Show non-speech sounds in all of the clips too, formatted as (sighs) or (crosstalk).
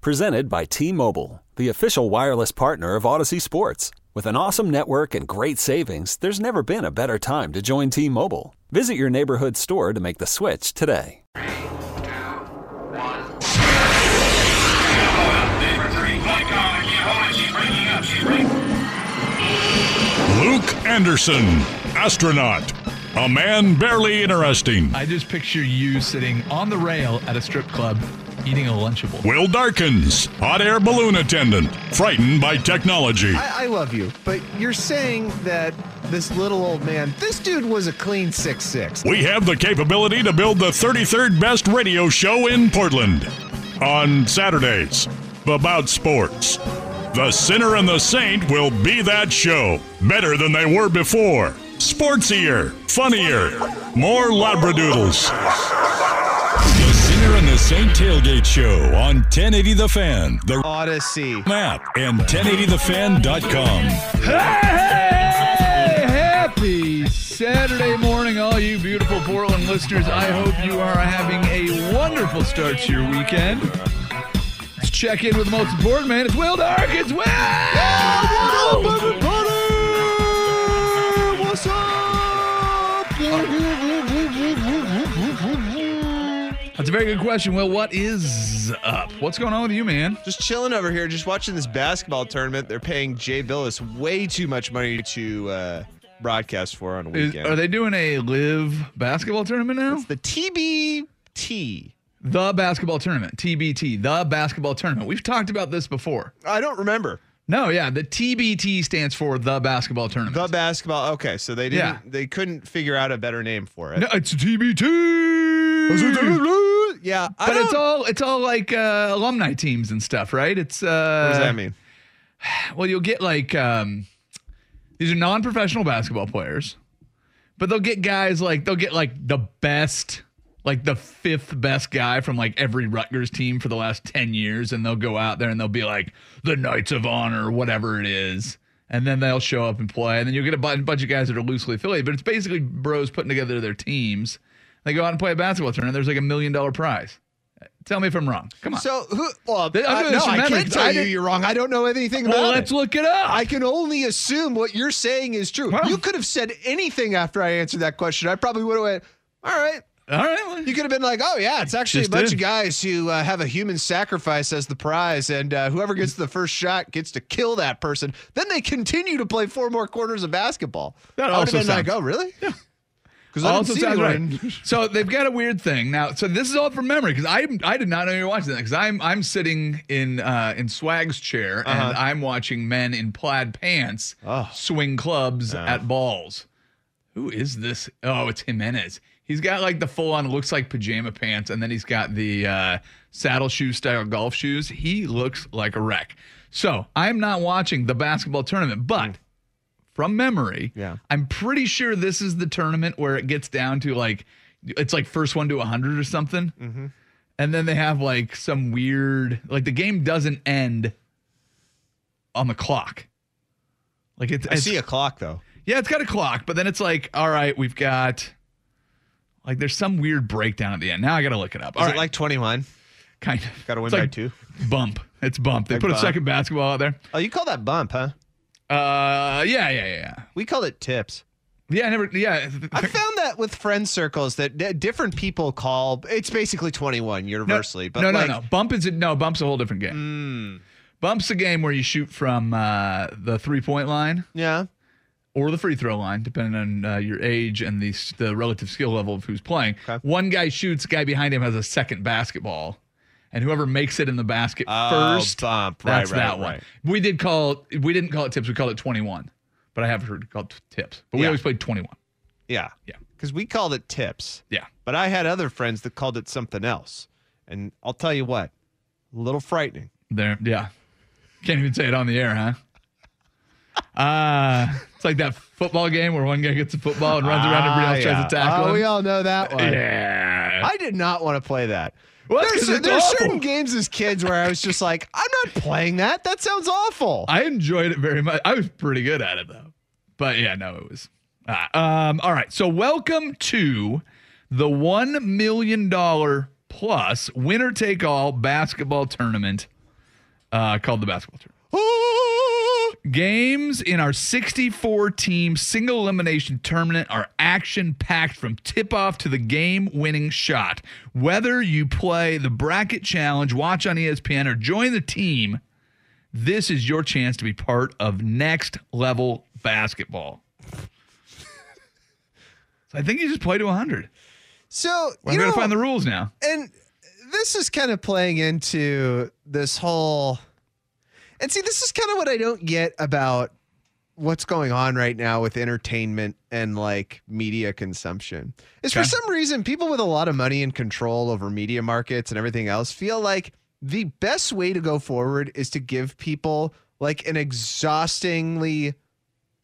Presented by T Mobile, the official wireless partner of Audacy Sports. With an awesome network and great savings, there's never been a better time to join T Mobile. Visit your neighborhood store to make the switch today. Luke Anderson, astronaut. A man barely interesting. I just picture you sitting on the rail at a strip club eating a Lunchable. Will Darkins, hot air balloon attendant, frightened by technology. I, I love you, but you're saying that this little old man, this dude was a clean six six. We have the capability to build the 33rd best radio show in Portland on Saturdays about sports. The Sinner and the Saint will be that show. Better than they were before. Sportsier, funnier, more Labradoodles. The Sinner and the Saint Tailgate Show on 1080 The Fan, the Audacy. map, and 1080thefan.com. Hey, happy Saturday morning, all you beautiful Portland listeners. I hope you are having a wonderful start to your weekend. Let's check in with the most important man. It's Will Dark. It's Will. What's That's a very good question. Will, what is up? What's going on with you, man? Just chilling over here, just watching this basketball tournament. They're paying Jay Bilas way too much money to uh, broadcast for on a Is, weekend. are they doing a live basketball tournament now? It's the TBT. The basketball tournament, TBT, the basketball tournament. We've talked about this before. I don't remember No, yeah, the TBT stands for the basketball tournament. the basketball. Okay, so they didn't. Yeah. They couldn't figure out a better name for it. no, it's TBT. Yeah, I But it's all it's all like uh, alumni teams and stuff, right? It's uh, What does that mean? (sighs) Well, you'll get like um, these are non-professional basketball players, but they'll get guys like they'll get like the best, like the fifth best guy from like every Rutgers team for the last ten years, and they'll go out there and they'll be like the Knights of Honor, or whatever it is. And then they'll show up and play, and then you'll get a bunch of guys that are loosely affiliated. But it's basically bros putting together their teams. They go out and play a basketball tournament. There's like a million dollar prize. Tell me if I'm wrong. Come on. So who? Well, doing no, I can't tell I you you're wrong. I don't know anything about well, it. let's look it up. I can only assume what you're saying is true. Well- you could have said anything after I answered that question. I probably would have went, all right. All right. well, You could have been like, oh, yeah, it's actually a bunch did. of guys who uh, have a human sacrifice as the prize, and uh, whoever gets the first shot gets to kill that person. Then they continue to play four more quarters of basketball. That I would have also been like, oh, really? Yeah. Because I also sounds right. (laughs) So they've got a weird thing now. So this is all from memory because I I did not know you were watching that because I'm I'm sitting in uh, in Swag's chair and Uh-huh. I'm watching men in plaid pants Oh. swing clubs at balls. Who is this? Oh, it's Jimenez. He's got like the full on looks like pajama pants and then he's got the uh, saddle shoe style golf shoes. He looks like a wreck. So I'm not watching the basketball tournament, but from memory, Yeah. I'm pretty sure this is the tournament where it gets down to like it's like first one to 100 or something. Mm-hmm. And then they have like some weird like the game doesn't end on the clock. Like it's, I it's see a clock, though. yeah, it's got a clock, but then it's like all right, we've got like there's some weird breakdown at the end. Now I got to look it up. Is All it like 21? kind of Gotta win It's by like two? Bump. It's bump. They Like put a second basketball out there. Oh, you call that bump, huh? Uh yeah, yeah, yeah. We call it tips. Yeah, I never yeah. I found that with friend circles that d- different people call it's basically 21 universally, but no, like, no, no. Bump is a, no. Bump's a whole different game. Bump's a game where you shoot from uh, the three point line yeah. or the free throw line, depending on uh, your age and the the relative skill level of who's playing. Okay. One guy shoots, guy behind him has a second basketball, and whoever makes it in the basket Oh, first, bump. Right, that's right, that one. right. We did call we didn't call it tips. We called it twenty one, but I have heard it called tips. But we Yeah. always played twenty one. Yeah. Yeah. Cuz we called it tips. Yeah. But I had other friends that called it something else. And I'll tell you what. A little frightening. There, yeah. Can't even say it on the air, huh? (laughs) Uh, it's like that football game where one guy gets a football and runs around and everybody else Ah, tries to tackle Oh, him. we all know that one. yeah. I did not want to play that. Well, there's there's awful. certain games as kids where I was just like, (laughs) I'm not playing that. That sounds awful. I enjoyed it very much. I was pretty good at it though. But yeah, no, it was. Uh, um, all right. So welcome to the one million dollar plus winner take all basketball tournament uh, called the basketball tournament. Games in our 64 team single elimination tournament are action packed from tip off to the game winning shot. Whether you play the bracket challenge, watch on ESPN, or join the team, this is your chance to be part of next level basketball. (laughs) so I think you just play to 100. so Well, you I'm going to find the rules now. and this is kind of playing into this whole and see this is kind of what i don't get about what's going on right now with entertainment and like media consumption is for some reason people with a lot of money and control over media markets and everything else feel like the best way to go forward is to give people like an exhaustingly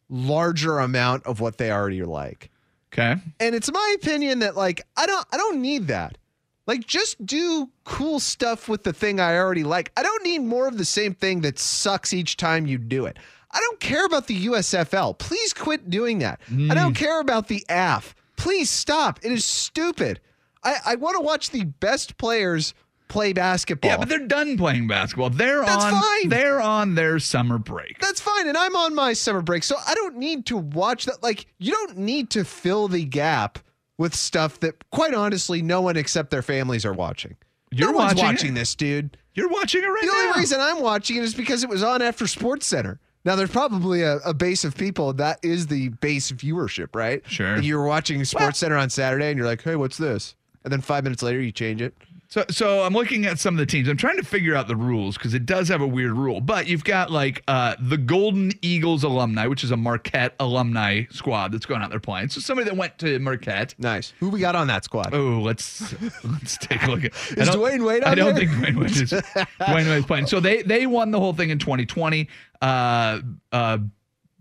larger amount of what they already like Okay. and it's my opinion that like I don't I don't need that. Like just do cool stuff with the thing I already like. I don't need more of the same thing that sucks each time you do it. I don't care about the USFL. Please quit doing that. I don't mm. care about the AF. Please stop. It is stupid. I, I want to watch the best players play basketball. Yeah, but they're done playing basketball. They're That's on fine. they're on their summer break. That's fine. And I'm on my summer break. So I don't need to watch that. Like, you don't need to fill the gap with stuff that, quite honestly, no one except their families are watching. You're no one's watching watching this, dude. You're watching it right The now. only reason I'm watching it is because it was on after Sports Center. Now, there's probably a, a base of people that is the base viewership, right? Sure. You're watching Sports Center on Saturday and you're like, hey, what's this? And then five minutes later, you change it. So, so I'm looking at some of the teams. I'm trying to figure out the rules because it does have a weird rule. But you've got like uh, the Golden Eagles alumni, which is a Marquette alumni squad that's going out there playing. So somebody that went to Marquette. Nice. Who we got on that squad? Oh, let's let's take a look at. (laughs) Is Dwyane Wade I don't there? think Dwyane Wade is. (laughs) Dwyane Wade's playing. So they they won the whole thing in 2020. Uh, uh,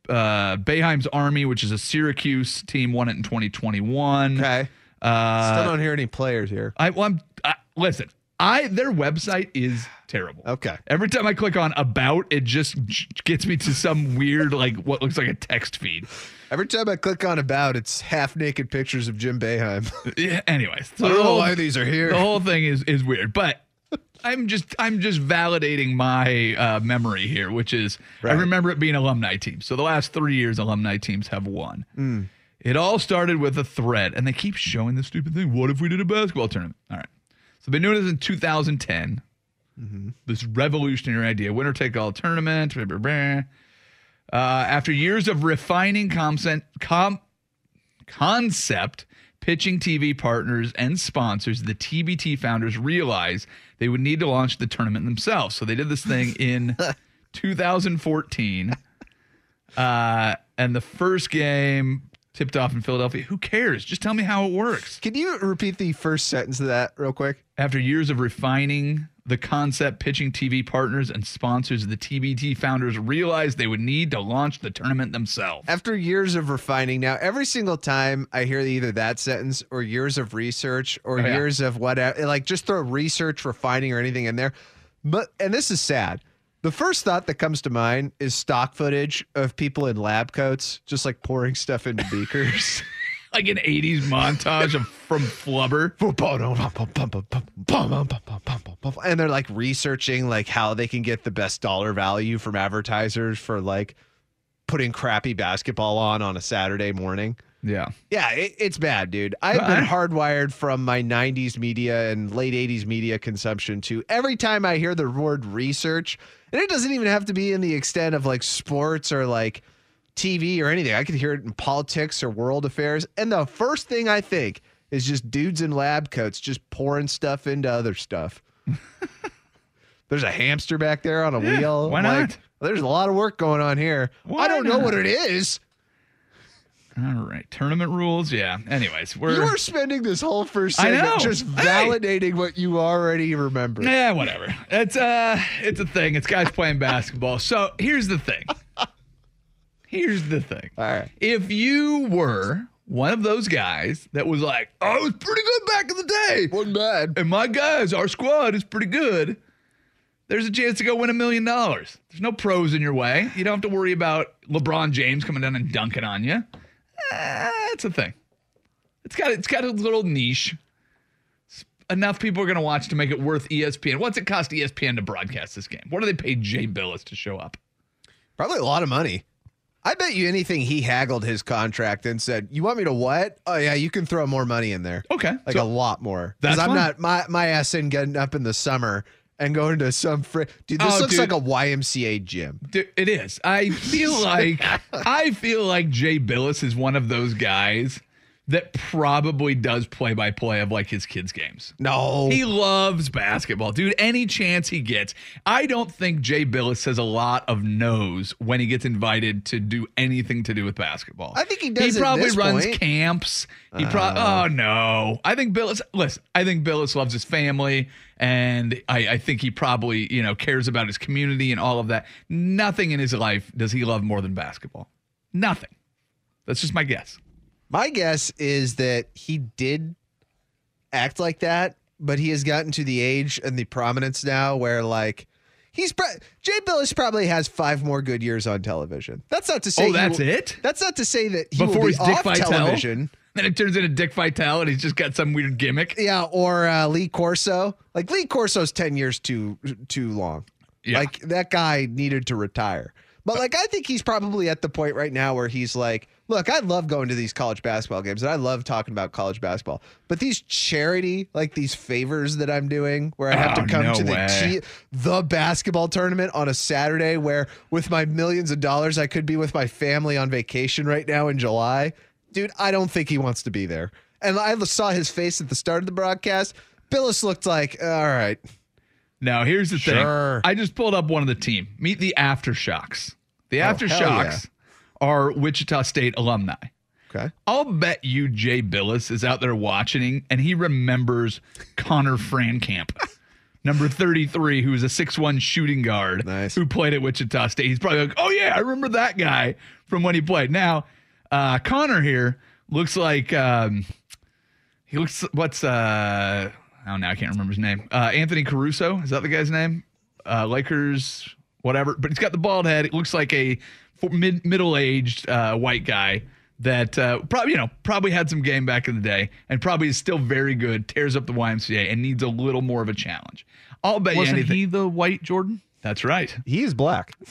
uh, Boeheim's Army, which is a Syracuse team, won it in 2021. Okay. Uh, Still don't hear any players here. I, well, I'm, listen. I their website is terrible. Okay. Every time I click on about, it just gets me to some weird like what looks like a text feed. Every time I click on about, it's half naked pictures of Jim Boeheim. (laughs) Yeah, anyways, so I the don't know whole- why these are here. The whole thing is is weird, but I'm just I'm just validating my uh, memory here, which is I remember it being alumni teams. So the last three years, alumni teams have won. Mm. It all started with a thread, and they keep showing this stupid thing. What if we did a basketball tournament? All right. So been doing this in 2010. Mm-hmm. This revolutionary idea, winner take all tournament. blah, blah, blah. Uh, after years of refining com- concept, pitching TV partners and sponsors, the TBT founders realized they would need to launch the tournament themselves. So they did this thing (laughs) in 2014. Uh, and the first game tipped off in Philadelphia. Who cares? Just tell me how it works. Can you repeat the first sentence of that real quick? After years of refining the concept, pitching TV partners and sponsors, the TBT founders realized they would need to launch the tournament themselves. After years of refining, now every single time I hear either that sentence or years of research or Oh, yeah. years of whatever, like just throw research, refining, or anything in there. But, and this is sad. The first thought that comes to mind is stock footage of people in lab coats just like pouring stuff into beakers. (laughs) like an 80s montage of from Flubber. (laughs) and they're like researching like how they can get the best dollar value from advertisers for like putting crappy basketball on on a Saturday morning. Yeah. Yeah, it, it's bad, dude. I've been hardwired from my 90s media and late 80s media consumption to every time I hear the word research, and it doesn't even have to be in the extent of like sports or like TV or anything. I could hear it in politics or world affairs. And the first thing I think is just dudes in lab coats just pouring stuff into other stuff. (laughs) There's a hamster back there on a Yeah, wheel. why Like, not? there's a lot of work going on here. Why I don't know what it is. All right. Tournament rules. Yeah. Anyways, we're. You were spending this whole first segment just Hey. validating what you already remember. Yeah, whatever. It's uh it's a thing. It's guys playing basketball. So here's the thing. Here's the thing. All right. If you were one of those guys that was like, I was pretty good back in the day. Wasn't bad. And my guys, our squad is pretty good. There's a chance to go win a million dollars. There's no pros in your way. You don't have to worry about LeBron James coming down and dunking on you. Eh, it's a thing. It's got it's got a little niche. Enough people are going to watch to make it worth ESPN. What's it cost ESPN to broadcast this game? What do they pay Jay Bilas to show up? Probably a lot of money. I bet you anything he haggled his contract and said, "You want me to what? Oh yeah, you can throw more money in there, Okay, like so- a lot more." Because I'm fine. not my my ass in getting up in the summer and going to some fr- dude. This Oh, looks dude. like a YMCA gym. Dude, It is. I feel (laughs) like I feel like Jay Bilas is one of those guys that probably does play by play of like his kids' games. No, He loves basketball, dude. Any chance he gets. I don't think Jay Bilas says a lot of no's when he gets invited to do anything to do with basketball. I think he does He probably runs point. camps. He probably. Uh. Oh no! I think Bilas. Listen, I think Bilas loves his family, and I, I think he probably you know cares about his community and all of that. Nothing in his life does he love more than basketball. Nothing. That's just my guess. My guess is that he did act like that, but he has gotten to the age and the prominence now where like he's pro- Jay Bilas probably has five more good years on television. That's not to say Oh, that's will- it? That's not to say that he Before will be he's Dick Vitale? television. (laughs) Then it turns into Dick Vitale, and he's just got some weird gimmick. Yeah, or uh, Lee Corso. Like Lee Corso's ten years too too long. Yeah. Like that guy needed to retire. But like I think he's probably at the point right now where he's like, look, I love going to these college basketball games and I love talking about college basketball. But these charity, like these favors that I'm doing where I have Oh, to come no to the. The basketball tournament on a Saturday where with my millions of dollars I could be with my family on vacation right now in July. Dude, I don't think he wants to be there. And I saw his face at the start of the broadcast. Bilas looked like, all right. Now, here's the Sure. thing. I just pulled up one of the team. Meet the Aftershocks. The Oh, Aftershocks are Wichita State alumni. Okay. I'll bet you Jay Bilas is out there watching and he remembers Conner Frankamp, (laughs) number 33, who was a 6'1 shooting guard Nice. who played at Wichita State. He's probably like, oh, yeah, I remember that guy from when he played. Now, uh, Connor here looks like um, he looks, what's, uh, oh, now I can't remember his name. Uh, Anthony Caruso. Is that the guy's name? Uh, Lakers, whatever. But he's got the bald head. It looks like a mid middle aged uh, white guy that uh, probably you know probably had some game back in the day and probably is still very good. Tears up the YMCA and needs a little more of a challenge. I'll bet Wasn't you anything. he the white Jordan? That's right. He is black. (laughs)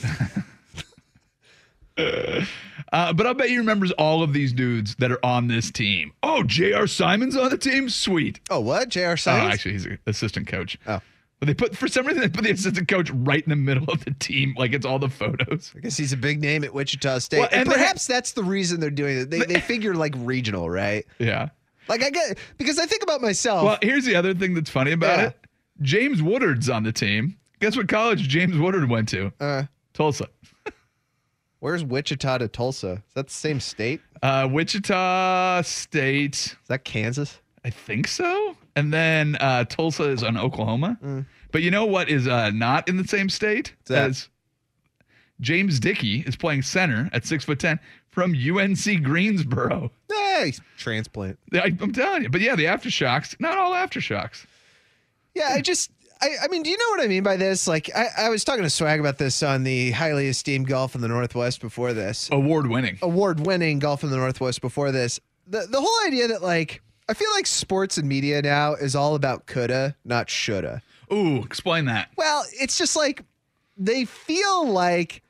Uh, but I'll bet he remembers all of these dudes that are on this team. Oh, J.R. Simon's on the team. Sweet. Oh, what? J.R. Oh, actually, he's an assistant coach. Oh. But they put for some reason they put the assistant coach right in the middle of the team, like it's all the photos. I guess he's a big name at Wichita State. Well, and and perhaps that's the reason they're doing it. They, they figure like regional, right? Yeah. Like I get because I think about myself. Well, here's the other thing that's funny about Yeah. it. James Woodard's on the team. Guess what college James Woodard went to? uh, Tulsa. (laughs) where's Wichita to Tulsa? Is that the same state? Uh, Wichita State, Is that Kansas? I think so. And then uh, Tulsa is on Oklahoma. But you know what is uh, not in the same state that? as James Dickey is playing center at six foot ten from UNC Greensboro. Hey, transplant. I, I'm telling you. But yeah, the aftershocks. Not all aftershocks. Yeah, I just, I, I mean, do you know what I mean by this? Like, I, I was talking to Swag about this on the highly esteemed Golf in the Northwest before this, Award winning. award winning Golf in the Northwest before this. The, the whole idea that, like, I feel like sports and media now is all about coulda, not shoulda. Ooh, explain that. Well, it's just like they feel like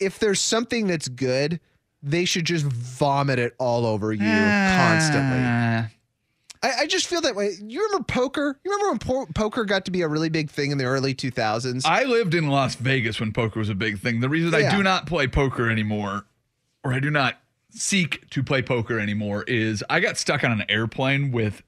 if there's something that's good, they should just vomit it all over you constantly. Ah. I, I just feel that way. You remember poker? You remember when po- poker got to be a really big thing in the early 2000s? I lived in Las Vegas when poker was a big thing. The reason I do not play poker anymore, or I do not seek to play poker anymore, is I got stuck on an airplane with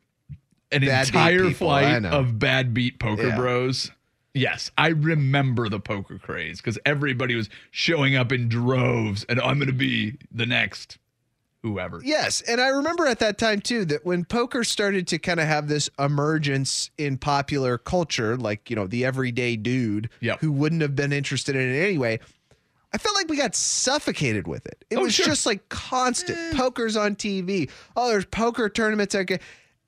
an Bad entire people, flight of bad beat poker Yeah. bros. Yes, I remember the poker craze because everybody was showing up in droves, and I'm going to be the next whoever. Yes, and I remember at that time too that when poker started to kind of have this emergence in popular culture, like you know the everyday dude Yep. who wouldn't have been interested in it anyway. I felt like we got suffocated with it. It Oh, was sure. just like constant eh. poker's on TV. Oh, there's poker tournaments. Okay,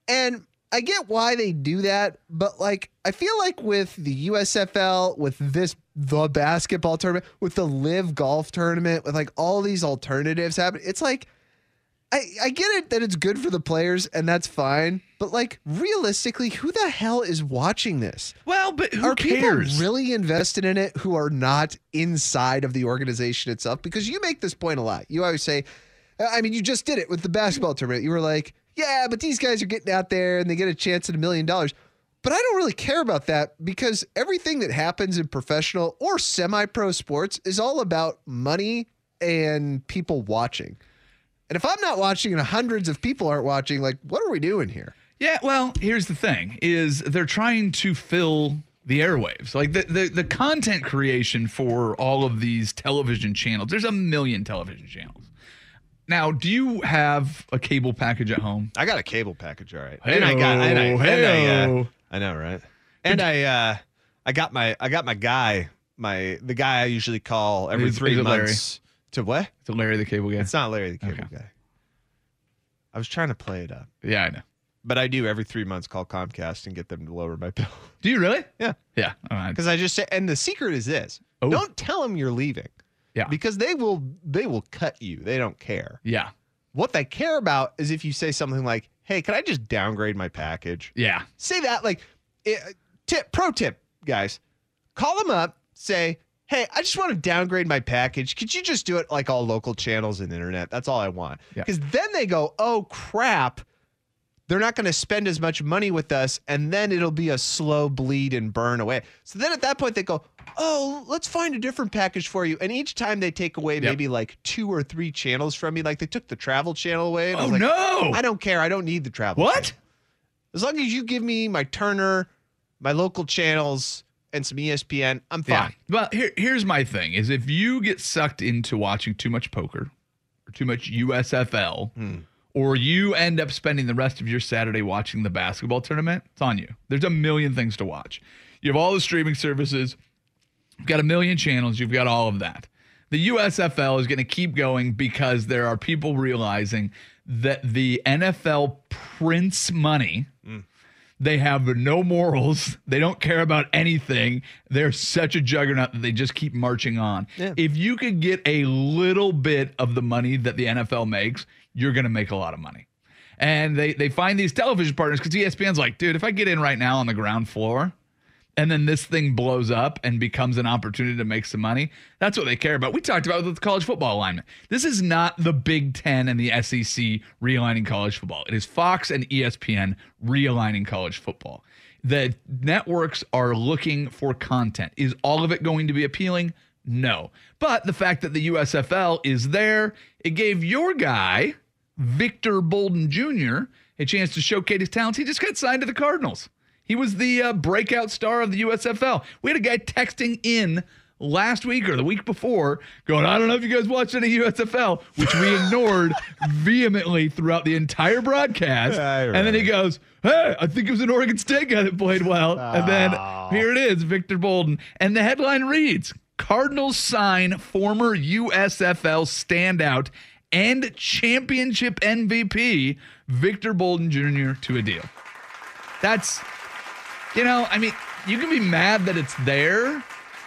and I get why they do that, but like I feel like with the USFL, with this the basketball tournament, with the live golf tournament, with like all these alternatives happening, it's like I, I get it that it's good for the players and that's fine, but like realistically, who the hell is watching this? Well, but who are cares? people really invested in it who are not inside of the organization itself? Because you make this point a lot. You always say, uh, I mean, you just did it with the basketball tournament. You were like, yeah, but these guys are getting out there and they get a chance at a million dollars. But I don't really care about that because everything that happens in professional or semi pro sports is all about money and people watching. And if I'm not watching and hundreds of people aren't watching, like, what are we doing here? Yeah, well, here's the thing: is they're trying to fill the airwaves, like the, the the content creation for all of these television channels. There's a million television channels. Now, do you have a cable package at home? I got a cable package, all right. and I got- and I- and I, uh, I know, right? And I, uh, I got my, I got my guy, my the guy I usually call every Is- three is it Larry? months. To what? It Larry the Cable Guy? It's not Larry the cable Okay. guy. I was trying to play it up, Yeah, I know. but I do every three months call Comcast and get them to lower my bill. (laughs) Do you really? yeah, Yeah. All right. because I just say, and the secret is this: Oh. don't tell them you're leaving, Yeah. because they will, they will cut you. They don't care. Yeah. What they care about is if you say something like, "Hey, can I just downgrade my package?" Yeah. say that like eh, tip pro tip guys call them up say hey i just want to downgrade my package could you just do it like all local channels and internet that's all i want Yeah. because then they go oh crap they're not going to spend as much money with us and then it'll be a slow bleed and burn away so then at that point they go oh let's find a different package for you and each time they take away maybe like two or three channels from me like they took the travel channel away and I Oh was like, no. i don't care i don't need the travel What? channel. As long as you give me my Turner, my local channels, and some ESPN, I'm Yeah. fine. Well, here, here's my thing: is if you get sucked into watching too much poker or too much USFL, Hmm. or you end up spending the rest of your Saturday watching the basketball tournament, it's on you. There's a million things to watch. You have all the streaming services. You've got a million channels. You've got all of that. The USFL is going to keep going because there are people realizing that the NFL prints money. They have no morals. (laughs) They don't care about anything. They're such a juggernaut that they just keep marching on. If you could get a little bit of the money that the NFL makes, you're going to make a lot of money. And they they find these television partners because ESPN's like, dude, if I get in right now on the ground floor, and then this thing blows up and becomes an opportunity to make some money. That's what they care about. We talked about with the college football alignment. This is not the Big Ten and the SEC realigning college football. It is Fox and ESPN realigning college football. The networks are looking for content. Is all of it going to be appealing? No. But the fact that the USFL is there, it gave your guy, Victor Bolden Jr., a chance to showcase his talents. He just got signed to the Cardinals. He was the uh, breakout star of the USFL. We had a guy texting in last week or the week before going, I don't know if you guys watched any USFL, which we ignored (laughs) vehemently throughout the entire broadcast. I and then he goes, Hey, I think it was an Oregon State guy that played well. And then here it is, Victor Bolden. And the headline reads Cardinals sign former USFL standout and championship MVP Victor Bolden Jr. to a deal. That's, you know, I mean, you can be mad that it's there,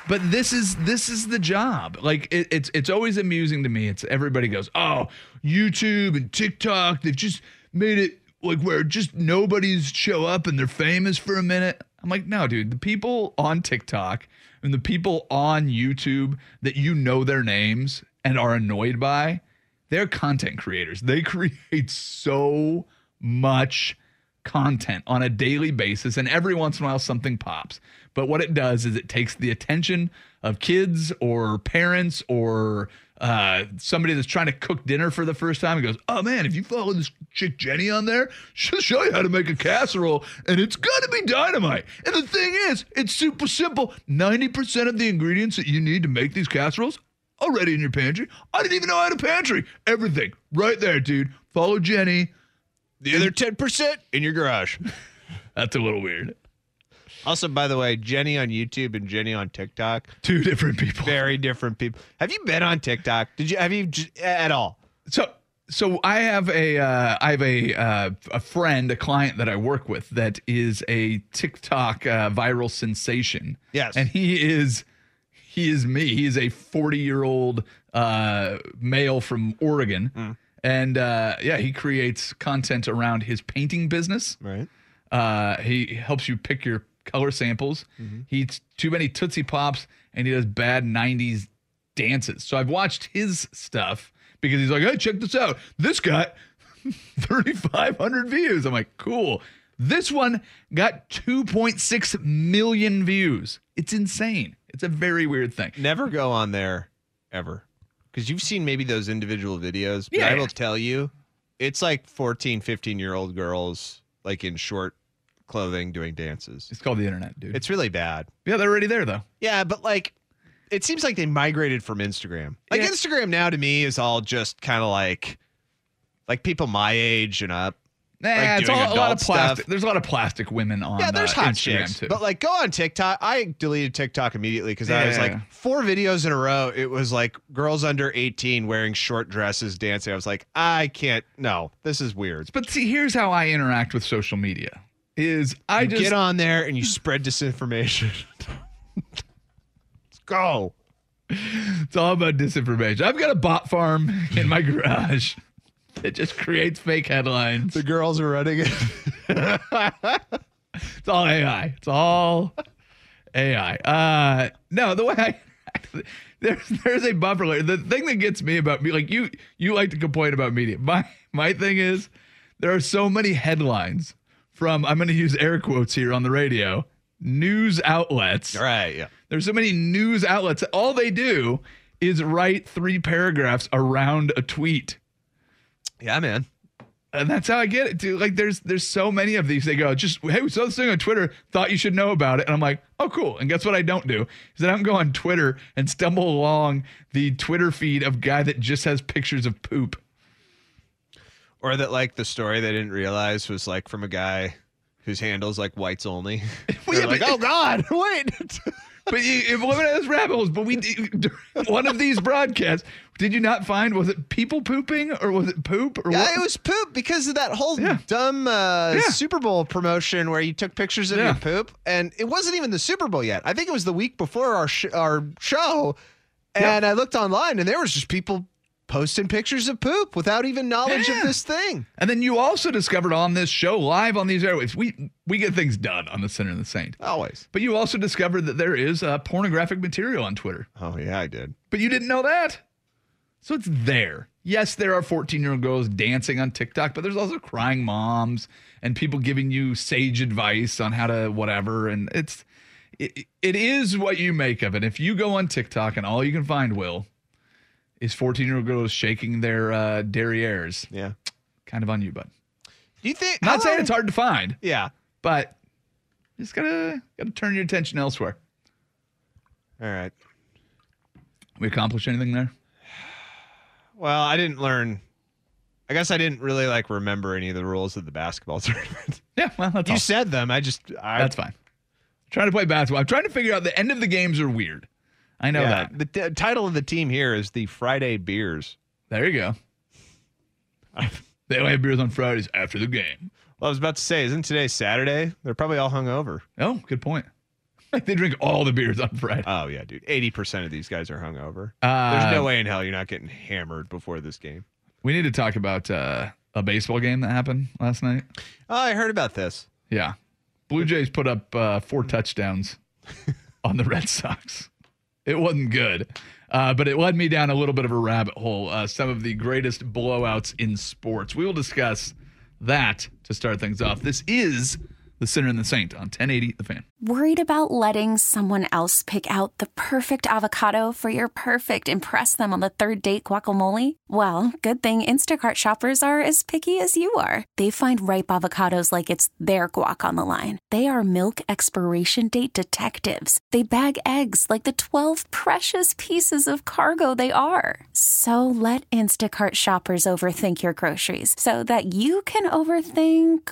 but this is this is the job. Like it, it's it's always amusing to me. It's everybody goes, oh, YouTube and TikTok, they've just made it like where just nobody's show up and they're famous for a minute. I'm like, no, dude, the people on TikTok and the people on YouTube that you know their names and are annoyed by, they're content creators. They (laughs) create so much content on a daily basis, and every once in a while something pops. But what it does is it takes the attention of kids or parents or uh, somebody that's trying to cook dinner for the first time and goes, Oh man, if you follow this chick Jenny on there, she'll show you how to make a casserole and it's gonna be dynamite. And the thing is, it's super simple 90% of the ingredients that you need to make these casseroles Already in your pantry. I didn't even know I had a pantry. Everything right there, dude. Follow Jenny. The other 10% in your garage. (laughs) That's a little weird. Also, by the way, Jenny on YouTube and Jenny on TikTok, Two different people. very different people. Have you been on TikTok? Did you have you j- at all? So, so I have a uh, I have a uh, a friend, a client that I work with that is a TikTok uh, viral sensation. Yes. and he is he is me. He is a forty year old uh, male from Oregon, and uh, yeah, he creates content around his painting business. Right. Uh, he helps you pick your color samples. He eats too many Tootsie Pops and he does bad 90s dances. So I've watched his stuff because he's like, hey, check this out. This got (laughs) 3,500 views. I'm like, cool. This one got 2.6 million views. It's insane. It's a very weird thing. Never go on there ever. Because you've seen maybe those individual videos. But Yeah. I will tell you, it's like 14, 15 year old girls like in short clothing doing dances. It's called the internet, dude. It's really bad. yeah, they're already there, though. Yeah, but like it seems like they migrated from Instagram. Like Yeah. Instagram now to me is all just kind of like like people my age and up. Nah, Like it's all, a lot of adult stuff. plastic. There's a lot of plastic women on Yeah, there's uh, hot Instagram chicks. too. But like go on TikTok. I deleted TikTok immediately because I was Yeah. like four videos in a row. It was like girls under 18 wearing short dresses dancing. I was like, I can't no, this is weird. But see, here's how I interact with social media: is I You just get on there and you spread disinformation. Let's (laughs) go. it's all about disinformation. I've got a bot farm in my garage that just creates fake headlines. The girls are running it. (laughs) It's all AI. It's all AI. Uh, no, the way I (laughs) there's there's a buffer layer. The thing that gets me about me, like you you like to complain about media. My my thing is there are so many headlines from I'm going to use air quotes here on the radio news outlets. Right. yeah. There's so many news outlets. All they do is write three paragraphs around a tweet. Yeah, man. And that's how I get it, dude. Like, there's there's so many of these. They go, just hey, we saw this thing on Twitter. Thought you should know about it. And I'm like, oh, cool. And guess what? I don't do is that I don't go on Twitter and stumble along the Twitter feed of guy that just has pictures of poop. Or that like the story they didn't realize was like from a guy whose handle's like whites only. (laughs) (laughs) Well, yeah, like, but- oh God, (laughs) wait. But you, if women those rabbit holes. But we one of these broadcasts. Did you not find was it people pooping or was it poop or yeah, what? it was poop because of that whole Yeah. dumb uh, Yeah. Super Bowl promotion where you took pictures of Yeah. your poop, and it wasn't even the Super Bowl yet. I think it was the week before our sh- our show, and I looked online, and there was just people posting pictures of poop without even knowledge Yeah. of this thing. And then you also discovered on this show, live on these airwaves, we we get things done on the Sinner and the Saint. Always. But you also discovered that there is uh, pornographic material on Twitter. Oh yeah, I did. But you didn't know that. So it's there. Yes, there are 14 year old girls dancing on TikTok, but there's also crying moms and people giving you sage advice on how to whatever. And it's, it, it is what you make of it. If you go on TikTok and all you can find, Will, is 14 year old girls shaking their uh, derrieres, Yeah. kind of on you, bud. Do you think? Not saying long- it's hard to find, Yeah. but just gotta gotta turn your attention elsewhere. All right. We accomplish anything there? Well, I didn't learn. I guess I didn't really like remember any of the rules of the basketball (laughs) tournament. Yeah, well, that's you all. said them. I just. I, That's fine. trying to play basketball. I'm trying to figure out the end of the games are weird. I know yeah. that. The t- title of the team here is the Friday Beers. There you go. (laughs) they only have beers on Fridays after the game. Well, I was about to say, isn't today Saturday? They're probably all hungover. Oh, good point. (laughs) they drink all the beers on Friday. Oh yeah, dude. Eighty percent of these guys are hungover. Uh, There's no way in hell you're not getting hammered before this game. We need to talk about uh, a baseball game that happened last night. Oh, I heard about this. Yeah. Blue Jays put up uh, four touchdowns (laughs) on the Red Sox. It wasn't good, uh, but it led me down a little bit of a rabbit hole. Uh, some of the greatest blowouts in sports. We will discuss that to start things off. This is the Sinner and the Saint on 1080 The Fan. Worried about letting someone else pick out the perfect avocado for your perfect impress them on the third date guacamole? Well, good thing Instacart shoppers are as picky as you are. They find ripe avocados like it's their guac on the line. They are milk expiration date detectives. They bag eggs like the 12 precious pieces of cargo they are. So let Instacart shoppers overthink your groceries so that you can overthink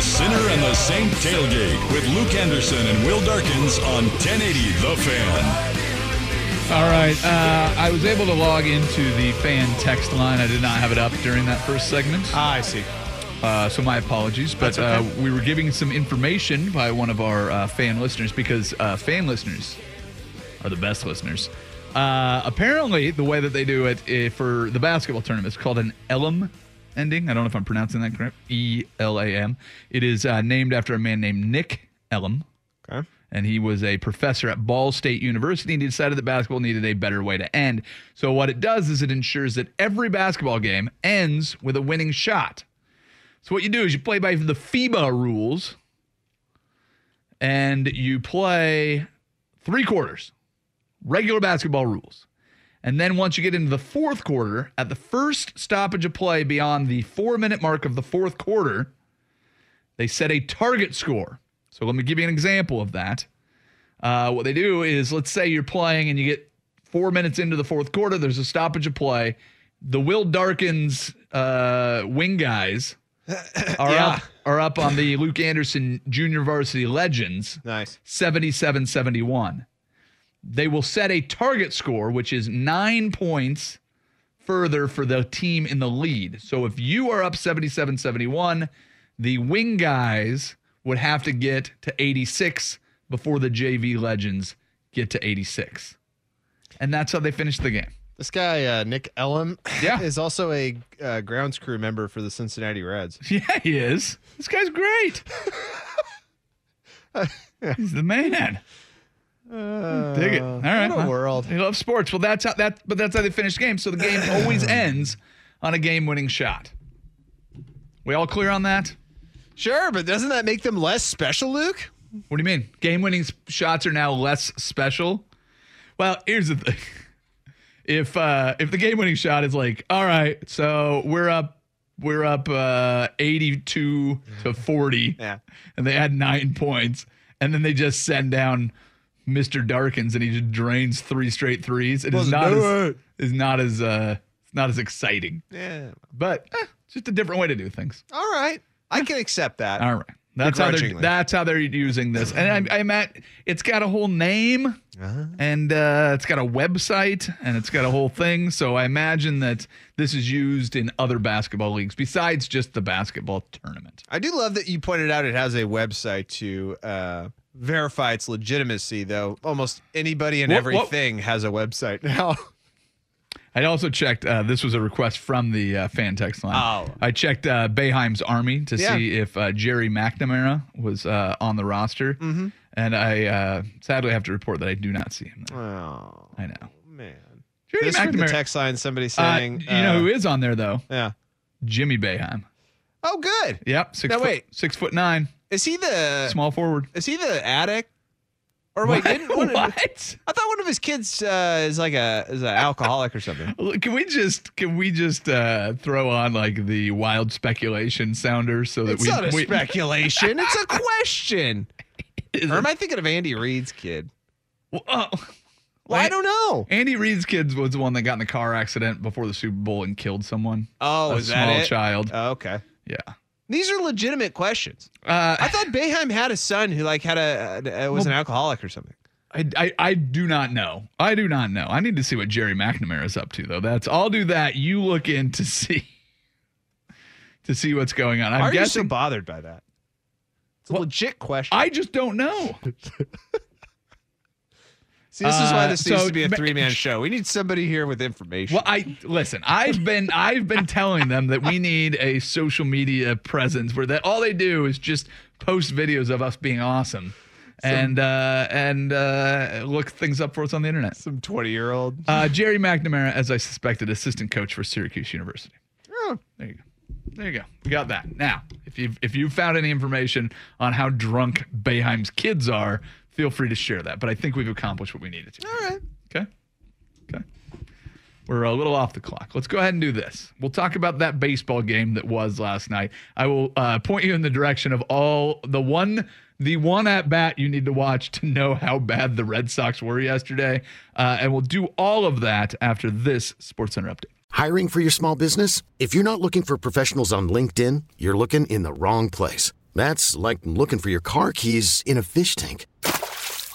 The Sinner and the Saint tailgate with Luke Anderson and Will Darkins on 1080 The Fan. All right. Uh, I was able to log into the fan text line. I did not have it up during that first segment. Ah, I see. Uh, so my apologies, but okay. uh, we were giving some information by one of our uh, fan listeners because uh, fan listeners are the best listeners. Uh, apparently, the way that they do it eh, for the basketball tournament is called an Elam ending. I don't know if I'm pronouncing that correct. E L A M. It is uh, named after a man named Nick Elam. Okay. And he was a professor at Ball State University, and he decided that basketball needed a better way to end. So, what it does is it ensures that every basketball game ends with a winning shot. So what you do is you play by the FIBA rules, and you play three quarters, regular basketball rules. And then once you get into the fourth quarter, at the first stoppage of play beyond the four minute mark of the fourth quarter, they set a target score. So let me give you an example of that. Uh, what they do is, let's say you're playing and you get four minutes into the fourth quarter, there's a stoppage of play. The Will Darkins uh, wing guys (coughs) are Yeah. up are up on the Luke Anderson Junior Varsity Legends Nice. 77-71. They will set a target score which is 9 points further for the team in the lead. So if you are up 77-71, the wing guys would have to get to 86 before the JV Legends get to 86. And that's how they finished the game. This guy, uh, Nick Elam, Yeah. (laughs) is also a uh, grounds crew member for the Cincinnati Reds. (laughs) Yeah, he is. This guy's great. (laughs) He's the man. Dig it. All right. Uh, what a world. He loves sports. Well, that's how that. But that's how they finish games. So the game always (laughs) ends on a game-winning shot. We all clear on that? Sure, but doesn't that make them less special, Luke? What do you mean? Game-winning shots are now less special. Well, here's the thing. (laughs) If uh, if the game-winning shot is like, all right, so we're up, we're up uh, 82 to 40. Yeah. and they had nine points, and then they just send down Mr. Darkins, and he just drains three straight threes. It is not as it. is not as uh it's not as exciting, Yeah. but eh, just a different way to do things. All right. I can accept that. All right, that's how they're that's how they're using this, and I, I'm at it's got a whole name, and uh, it's got a website, and it's got a whole thing. So I imagine that this is used in other basketball leagues besides just the basketball tournament. I do love that you pointed out it has a website to uh, verify its legitimacy, though almost anybody and What- what- everything has a website now. (laughs) I also checked. Uh, this was a request from the uh, fan text line. Oh. I checked uh, Boeheim's Army to Yeah. see if uh, Gerry McNamara was uh, on the roster, mm-hmm. and I uh, sadly have to report that I do not see him. There. Oh I know. man. Gerry This from the McNamara. text line. Somebody saying, you know who is on there though? Yeah. Jimmy Boeheim. Oh, good. Yep, six Now, foot, wait. six foot nine, Is he the small forward. Is he the addict? Or wait, what? didn't of- What? I thought one of his kids uh, is like a is an alcoholic or something. Can we just can we just uh, throw on like the wild speculation sounder so that It's we, not a we speculation. It's a question. (laughs) or am I thinking of Andy Reid's kid? Well, oh. Well, I don't know. Andy Reid's kid was the one that got in the car accident before the Super Bowl and killed someone. Oh, a is that small it? child. Oh, okay. Yeah. These are legitimate questions. Uh, I thought Boeheim had a son who like had a uh, was an alcoholic or something. I, I I do not know. I do not know. I need to see what Gerry McNamara is up to though. That's I'll do that. You look in to see to see what's going on. I'm are you so bothered by that? It's a Well, legit question. I just don't know. (laughs) See, this is why uh, this needs so to be a three man show. We need somebody here with information. Well, I listen. I've been I've been telling them that we need a social media presence where that all they do is just post videos of us being awesome, and uh, and uh, look things up for us on the internet. Some twenty year old. Uh, Gerry McNamara, as I suspected, assistant coach for Syracuse University. Oh. There you go. There you go. We got that. Now, if you if you found any information on how drunk Boeheim's kids are, feel free to share that. But I think we've accomplished what we needed to. All right. Okay. Okay. We're a little off the clock. Let's go ahead and do this. We'll talk about that baseball game that was last night. I will uh, point you in the direction of all the one the one at bat you need to watch to know how bad the Red Sox were yesterday. Uh, and we'll do all of that after this Sports Center update. Hiring for your small business? If you're not looking for professionals on LinkedIn, you're looking in the wrong place. That's like looking for your car keys in a fish tank.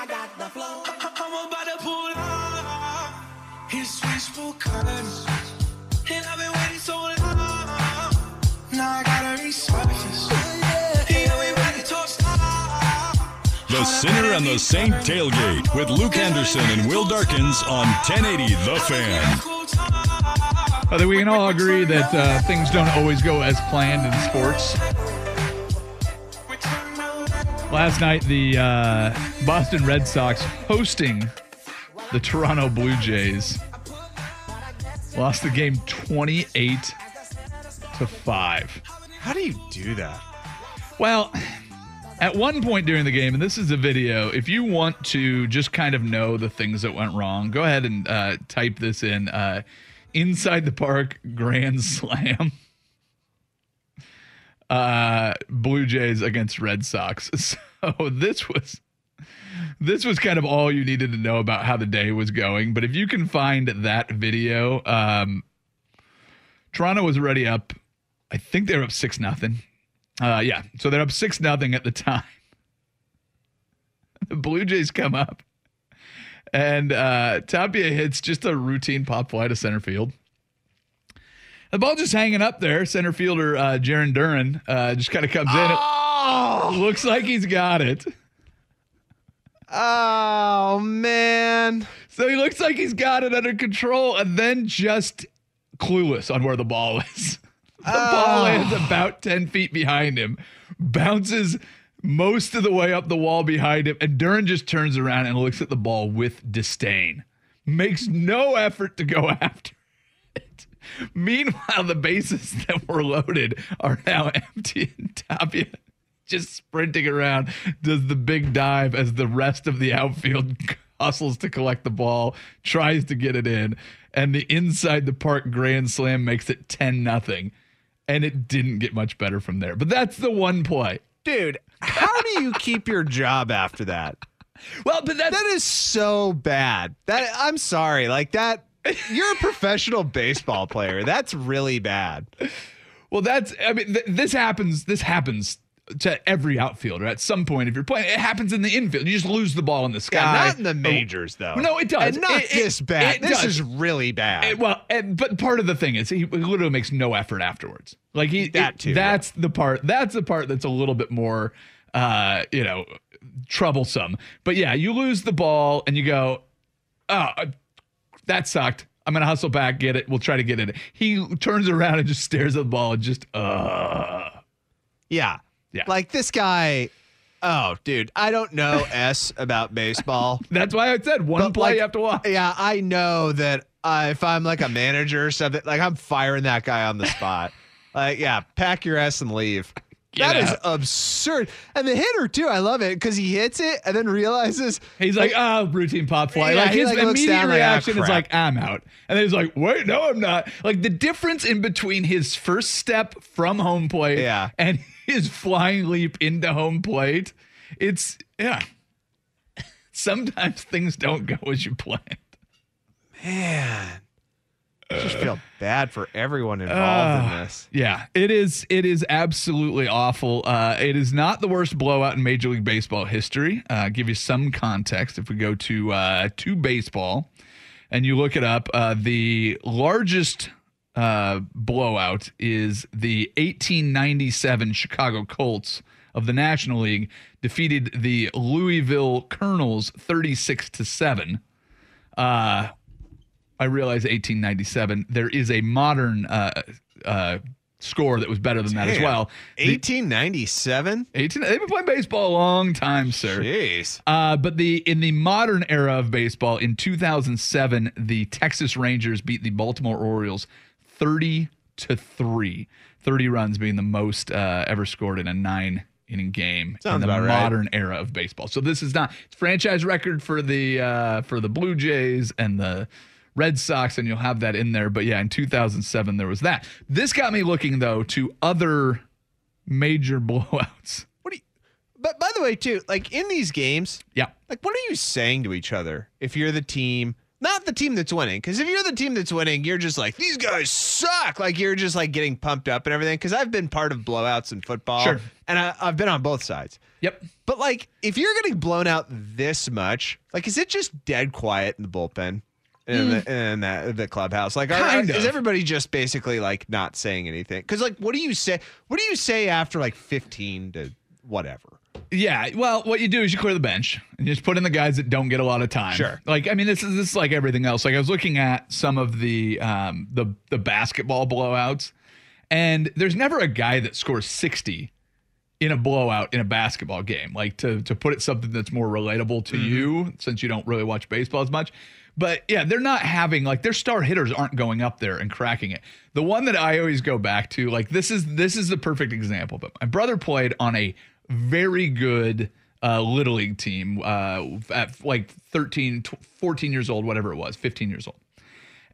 I got the flow. I'm about to pull up. His sweet spoken. And I've been waiting so long. Now I gotta resurface. He got me ready to stop. The Sinner and the Saint tailgate with Luke Anderson and Will Darkins on 1080 The Fan. I think we can all agree that uh, things don't always go as planned in sports. Last night, the uh, Boston Red Sox hosting the Toronto Blue Jays lost the game 28 to 5. How do you do that? Well, at one point during the game, and this is a video, if you want to just kind of know the things that went wrong, go ahead and uh, type this in uh, inside the park grand slam. (laughs) Uh, Blue Jays against Red Sox. (laughs) So this was this was kind of all you needed to know about how the day was going. But if you can find that video, um, Toronto was already up. I think they were up six nothing. Uh, yeah, so they're up six nothing at the time. (laughs) The Blue Jays come up, and uh, Tapia hits just a routine pop fly to center field. The ball just hanging up there. Center fielder uh, Jarren Duran uh, just kind of comes in. Oh, Looks like he's got it. oh man. So he looks like he's got it under control and then just clueless on where the ball is. (laughs) The ball lands about 10 feet behind him, bounces most of the way up the wall behind him, and Duran just turns around and looks at the ball with disdain. Makes no effort to go (laughs) after it. (laughs) Meanwhile, the bases (laughs) that were loaded are now (laughs) empty, and Tapia just sprinting around, does the big dive as the rest of the outfield hustles to collect the ball, tries to get it in, and the inside the park grand slam makes it 10 nothing. And it didn't get much better from there. But that's the one play. Dude, how do you keep your job after that? Well, but that's That is so bad. That I'm sorry. Like that you're a professional baseball player. That's really bad. Well, that's I mean th- this happens this happens to every outfielder at some point if you're playing it happens in the infield. You just lose the ball in the sky. Yeah, not in the majors though. No, it does. And not It- it- this bad. it this does. is really bad. Eh, well, and, but part of the thing is he literally makes no effort afterwards. Like he That it- too, That's the part. That's the part that's a little bit more, uh, you know, troublesome. But yeah, you lose the ball and you go, oh, that sucked. I'm gonna hustle back, get it. We'll try to get it. He turns around and just stares at the ball and just, uh, yeah. Yeah. Like this guy. Oh, dude, I don't know (laughs) s about baseball. that's why I said one But, play like, you have to watch. Yeah, I know that uh, if I'm like a manager or something, like I'm firing that guy on the spot. (laughs) like, yeah, pack your ass and leave. Get That is out. absurd. And the hitter too, I love it because he hits it and then realizes He's like, oh, routine pop fly. Yeah, like his like, immediate like, ah, reaction is like, I'm out. And then he's like, wait, no, I'm not. Like the difference in between his first step from home plate Yeah. and (laughs) his flying leap into home plate, it's yeah. (laughs) Sometimes things don't go as you planned. man, I just feel bad for everyone involved in Uh, this. Yeah, it is. It is absolutely awful. Uh, it is not the worst blowout in Major League Baseball history. Uh, give you some context. If we go to uh, to baseball, and you look it up, uh, the largest uh, blowout is the 1897 Chicago Colts of the National League defeated the Louisville Colonels 36 to seven. I realize 1897. There is a modern uh, uh, score that was better than that as Damn. well. The- 1897. 18. They've been playing baseball a long time, sir. Jeez. Uh, but the in the modern era of baseball, in 2007, the Texas Rangers beat the Baltimore Orioles 30 to three. 30 runs being the most uh, ever scored in a nine inning game Sounds in the about right. modern era of baseball. So this is not it's franchise record for the uh, for the Blue Jays and the Red Sox, and you'll have that in there. But yeah, in 2007 there was that. This got me looking though to other major (laughs) blowouts. What do you? But by the way, too, like in these games, Yeah. like what are you saying to each other if you're the team? Not the team that's winning, because if you're the team that's winning, you're just like these guys suck. Like you're just like getting pumped up and everything. Because I've been part of blowouts in football, Sure. and I, I've been on both sides. Yep. But like, if you're getting blown out this much, like, is it just dead quiet in the bullpen? In, the, in the, the clubhouse, like, are, Hmm. Is everybody just basically like not saying anything? Because, like, what do you say? What do you say after like 15 to whatever? Yeah, well, what you do is you clear the bench and you just put in the guys that don't get a lot of time. Sure. Like, I mean, this is this is like everything else. Like, I was looking at some of the um the the basketball blowouts, and there's never a guy that scores sixty in a blowout in a basketball game. Like to to put it something that's more relatable to you, since you don't really watch baseball as much. But yeah, they're not having like their star hitters aren't going up there and cracking it. The one that I always go back to, like this is this is the perfect example. But my brother played on a very good uh, little league team uh, at like 13, 14 years old, whatever it was, 15 years old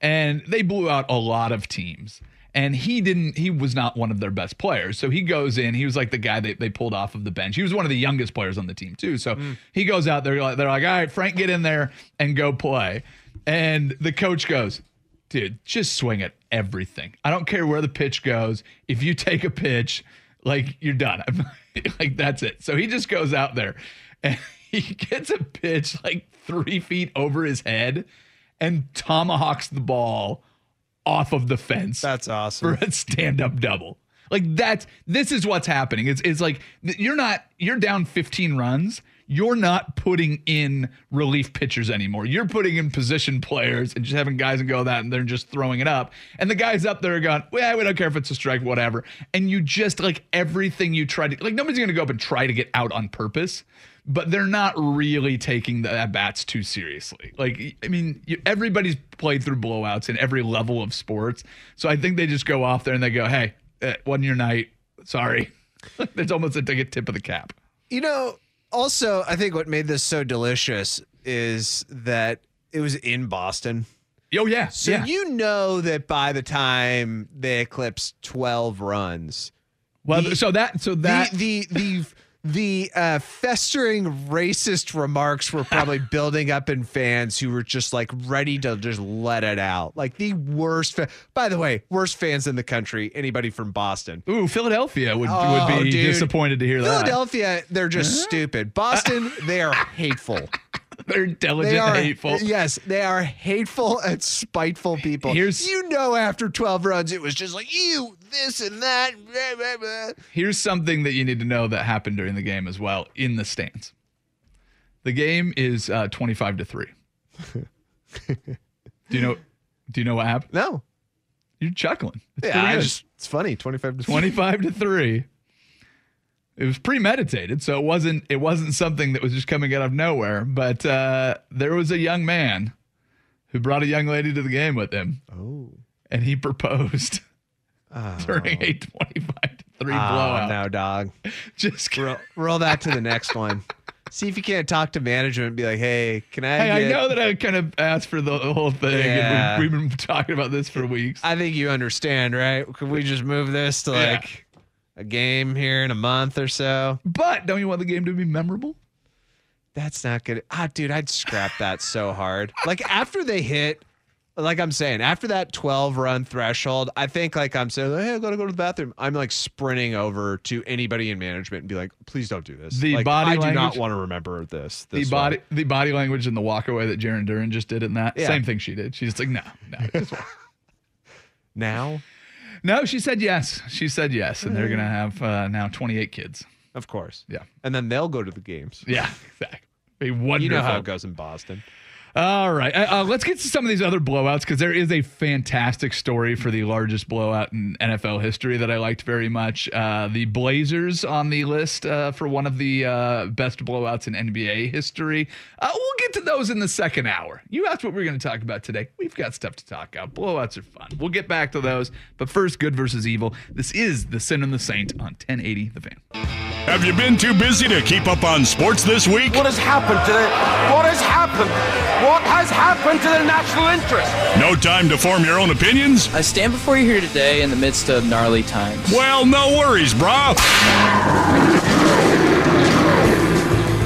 and they blew out a lot of teams. And he didn't, he was not one of their best players. So he goes in, he was like the guy that they pulled off of the bench. He was one of the youngest players on the team, too. So mm. he goes out there, they're like, all right, Frank, get in there and go play. And the coach goes, dude, just swing at everything. I don't care where the pitch goes. If you take a pitch, like you're done. (laughs) like that's it. So he just goes out there and (laughs) he gets a pitch like three feet over his head and tomahawks the ball off of the fence That's awesome. for a stand-up double. Like that's this is what's happening. It's it's like you're not you're down 15 runs. You're not putting in relief pitchers anymore. You're putting in position players and just having guys and go that and they're just throwing it up. And the guys up there are going, well, we don't care if it's a strike, whatever. And you just like everything you try to like nobody's gonna go up and try to get out on purpose. But they're not really taking the at bats too seriously. Like, I mean, you, everybody's played through blowouts in every level of sports. So I think they just go off there and they go, hey, it wasn't your night. Sorry. (laughs) There's almost a, tip of the cap. You know, also, I think what made this so delicious is that it was in Boston. Oh yeah, So yeah. you know that by the time they eclipse 12 runs, well, the- so that so that the the the the uh, festering racist remarks were probably (laughs) building up in fans who were just like ready to just let it out. Like the worst. Fa- By the way, worst fans in the country. Anybody from Boston? ooh, Philadelphia would Oh, would be dude. disappointed to hear that. Philadelphia, they're just stupid. Boston, (laughs) they are hateful. (laughs) They're intelligent, They are hateful. Yes, they are hateful and spiteful people. Here's- you know, after twelve runs, it was just like you this and that. Blah, blah, blah. Here's something that you need to know that happened during the game as well in the stands. The game is uh, 25 to 3. (laughs) do you know do you know what happened? No, You're chuckling. It's yeah, I just it's funny. Twenty five to 25 to 3. It was premeditated, so it wasn't it wasn't something that was just coming out of nowhere, but uh, there was a young man who brought a young lady to the game with him. Oh. And he proposed (laughs) during a 25 to 3 blowout. Oh, no, dog. (laughs) Just Roll, roll that to the (laughs) next one. See if you can't talk to management and be like, hey, can I Hey, I know that I kind of asked for the whole thing. Yeah. And we've, we've been talking about this for weeks. I think you understand, right? Could we just move this to Yeah. A game here in a month or so? But don't you want the game to be memorable? That's not good. Ah, dude, I'd scrap that so hard. Like after they hit, like I'm saying, after that 12 run threshold, I think like I'm saying, hey, I gotta go to the bathroom. I'm like sprinting over to anybody in management and be like, please don't do this. The Like, body I do not want to remember this. The this body, way. the body language and the walk away that Jarren Duran just did in that Yeah. same thing she did. She's just like, no, no. (laughs) now, no, she said yes. She said yes, and they're gonna have uh, now 28 kids. of course. Yeah, And then they'll go to the games. yeah, (laughs) exactly. Be wonderful. You know how it goes in Boston. All right. Uh, uh, let's get to some of these other blowouts because there is a fantastic story for the largest blowout in NFL history that I liked very much. Uh, the Blazers on the list uh, for one of the uh, best blowouts in NBA history. Uh, we'll get to those in the second hour. You asked what we are going to talk about today. We've got stuff to talk about. Blowouts are fun. We'll get back to those. But first, good versus evil. This is The Sin and the Saint on 1080 The Fan. Have you been too busy to keep up on sports this week? What has happened to the what has happened? What has happened to the national interest? No time to form your own opinions? I stand before you here today in the midst of gnarly times. Well, no worries, brah.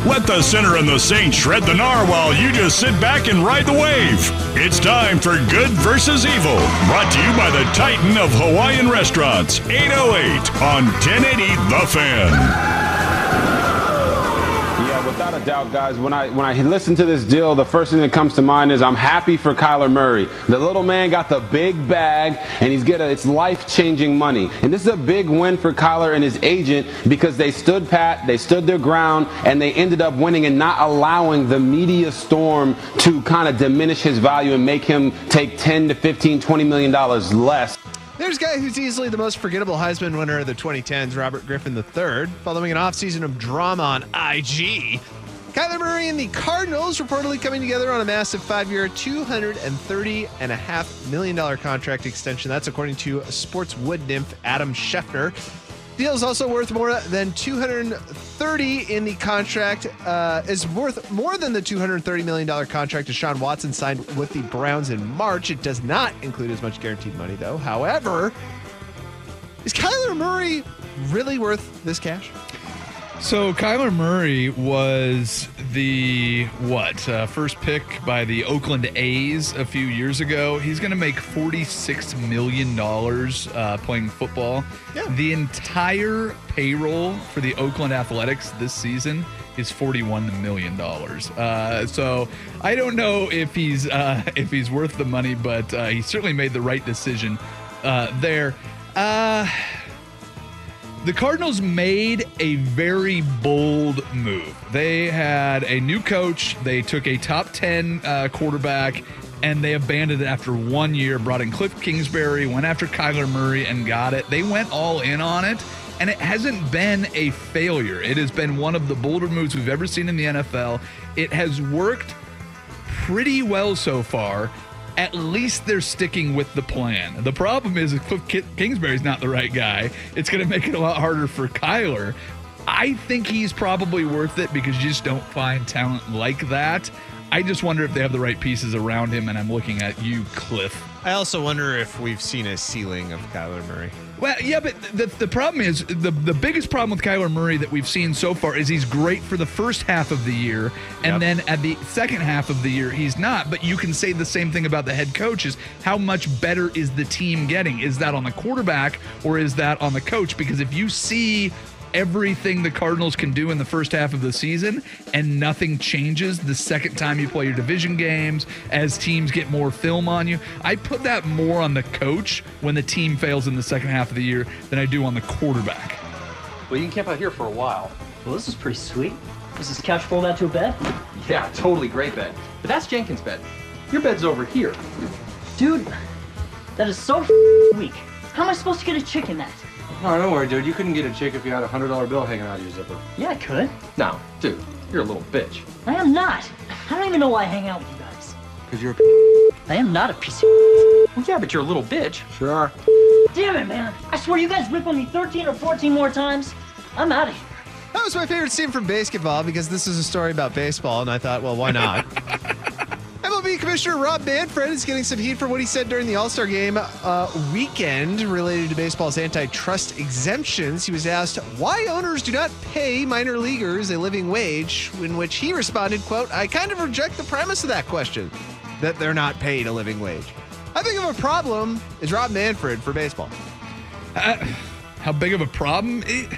Let the sinner and the saint shred the gnar while you just sit back and ride the wave. It's time for Good versus Evil, brought to you by the Titan of Hawaiian Restaurants, 808 on 1080 The Fan. Without a doubt, guys. When I when I listen to this deal, the first thing that comes to mind is I'm happy for Kyler Murray. The little man got the big bag, and he's getting it's life-changing money. And this is a big win for Kyler and his agent because they stood pat, they stood their ground, and they ended up winning and not allowing the media storm to kind of diminish his value and make him take 10 to 15, 20 million dollars less. There's a guy who's easily the most forgettable Heisman winner of the 2010s, Robert Griffin III, following an offseason of drama on IG. Kyler Murray and the Cardinals reportedly coming together on a massive five-year, $230.5 million contract extension. That's according to sports wood nymph Adam Schefter. Deal is also worth more than 230 in the contract. Uh, is worth more than the 230 million dollar contract Deshaun Watson signed with the Browns in March. It does not include as much guaranteed money, though. However, is Kyler Murray really worth this cash? So Kyler Murray was the what uh, first pick by the Oakland A's a few years ago. He's going to make forty six million dollars uh, playing football. Yeah. The entire payroll for the Oakland Athletics this season is forty one million dollars. Uh, so I don't know if he's uh, (laughs) if he's worth the money, but uh, he certainly made the right decision uh, there. The Cardinals made a very bold move. They had a new coach, they took a top 10 uh, quarterback, and they abandoned it after one year. Brought in Cliff Kingsbury, went after Kyler Murray, and got it. They went all in on it, and it hasn't been a failure. It has been one of the bolder moves we've ever seen in the NFL. It has worked pretty well so far. At least they're sticking with the plan. The problem is if Cliff Kingsbury's not the right guy, it's going to make it a lot harder for Kyler. I think he's probably worth it because you just don't find talent like that. I just wonder if they have the right pieces around him, and I'm looking at you, Cliff. I also wonder if we've seen a ceiling of Kyler Murray. Well, yeah, but the, the problem is the the biggest problem with Kyler Murray that we've seen so far is he's great for the first half of the year, and then at the second half of the year he's not. But you can say the same thing about the head coaches. How much better is the team getting? Is that on the quarterback or is that on the coach? Because if you see everything the Cardinals can do in the first half of the season and nothing changes the second time you play your division games as teams get more film on you. I put that more on the coach when the team fails in the second half of the year than I do on the quarterback. Well, you can camp out here for a while. Well, this is pretty sweet. Is this couch fold out to a bed? Yeah, totally great bed. But that's Jenkins' bed. Your bed's over here. Dude, that is so weak. How am I supposed to get a chick in that? No, don't worry, dude. You couldn't get a chick if you had a hundred dollar bill hanging out of your zipper. Yeah, I could. No, dude, you're a little bitch. I am not. I don't even know why I hang out with you guys. Cause you're a. I am not a piece of. Well, yeah, but you're a little bitch. Sure are. Damn it, man. I swear you guys rip on me 13 or 14 more times. I'm out of here. That was my favorite scene from basketball because this is a story about baseball, and I thought, well, why not? (laughs) MLB Commissioner Rob Manfred is getting some heat for what he said during the All Star Game uh, weekend related to baseball's antitrust exemptions. He was asked why owners do not pay minor leaguers a living wage, in which he responded, "quote I kind of reject the premise of that question, that they're not paid a living wage. I think of a problem is Rob Manfred for baseball." Uh, how big of a problem? It,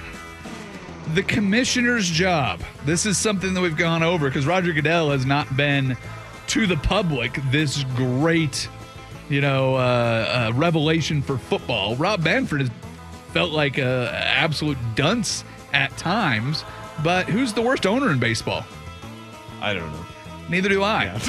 the commissioner's job. This is something that we've gone over because Roger Goodell has not been to the public this great, you know, uh, uh, revelation for football. Rob Manfred has felt like a absolute dunce at times, but who's the worst owner in baseball? I don't know. Neither do I.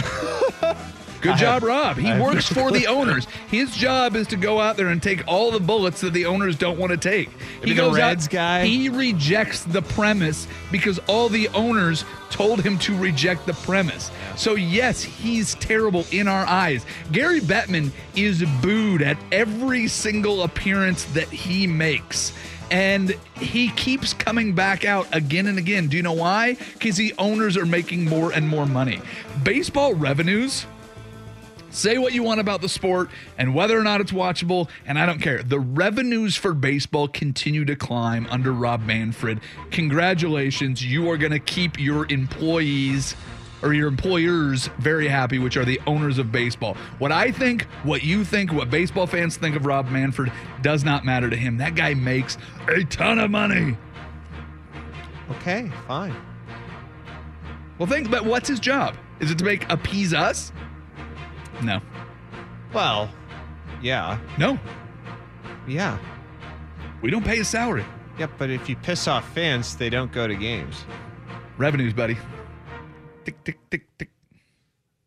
(laughs) Good job, Rob. He works for the owners. His job is to go out there and take all the bullets that the owners don't want to take. He the goes Reds out, guy? He rejects the premise because all the owners told him to reject the premise. So yes, he's terrible in our eyes. Gary Bettman is booed at every single appearance that he makes. And he keeps coming back out again and again. Do you know why? Because the owners are making more and more money. Baseball revenues Say what you want about the sport and whether or not it's watchable, and I don't care. The revenues for baseball continue to climb under Rob Manfred. Congratulations. You are going to keep your employees or your employers very happy, which are the owners of baseball. What I think, what you think, what baseball fans think of Rob Manfred does not matter to him. That guy makes a ton of money. Okay, fine. Well, think, but what's his job? Is it to make appease us? No. Well, yeah. No. Yeah. We don't pay a salary. Yep, but if you piss off fans, they don't go to games. Revenues, buddy. Tick, tick, tick, tick.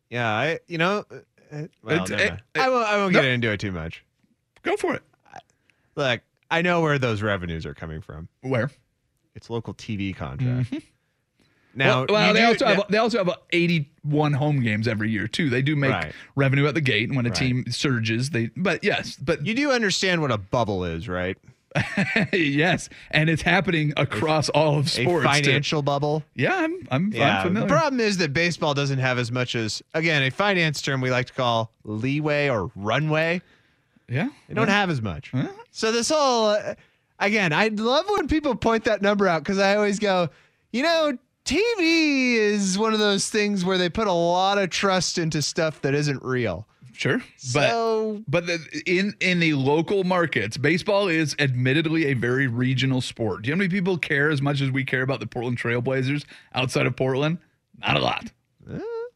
Yeah, I you know, uh, well, It's- never it- I won't. I won't no. get into it too much. Go for it. Look, I know where those revenues are coming from. Where? It's local TV contract. Now, well, well, they do- also have they also have 81 home games every year too. They do make Right. revenue at the gate, and when a Right. team surges, they. But yes, but you do understand what a bubble is, right? (laughs) yes, and it's happening across all of sports. a too. financial bubble. Yeah, I'm I'm, Yeah, I'm familiar. the problem is that baseball doesn't have as much as again a finance term we like to call leeway or runway. yeah, They don't have as much. So this whole uh, again, I love when people point that number out because I always go, you know, TV is one of those things where they put a lot of trust into stuff that isn't real. Sure, but So- but the, in in the local markets, baseball is admittedly a very regional sport. Do you know how many people care as much as we care about the Portland Trailblazers outside of Portland? Not a lot.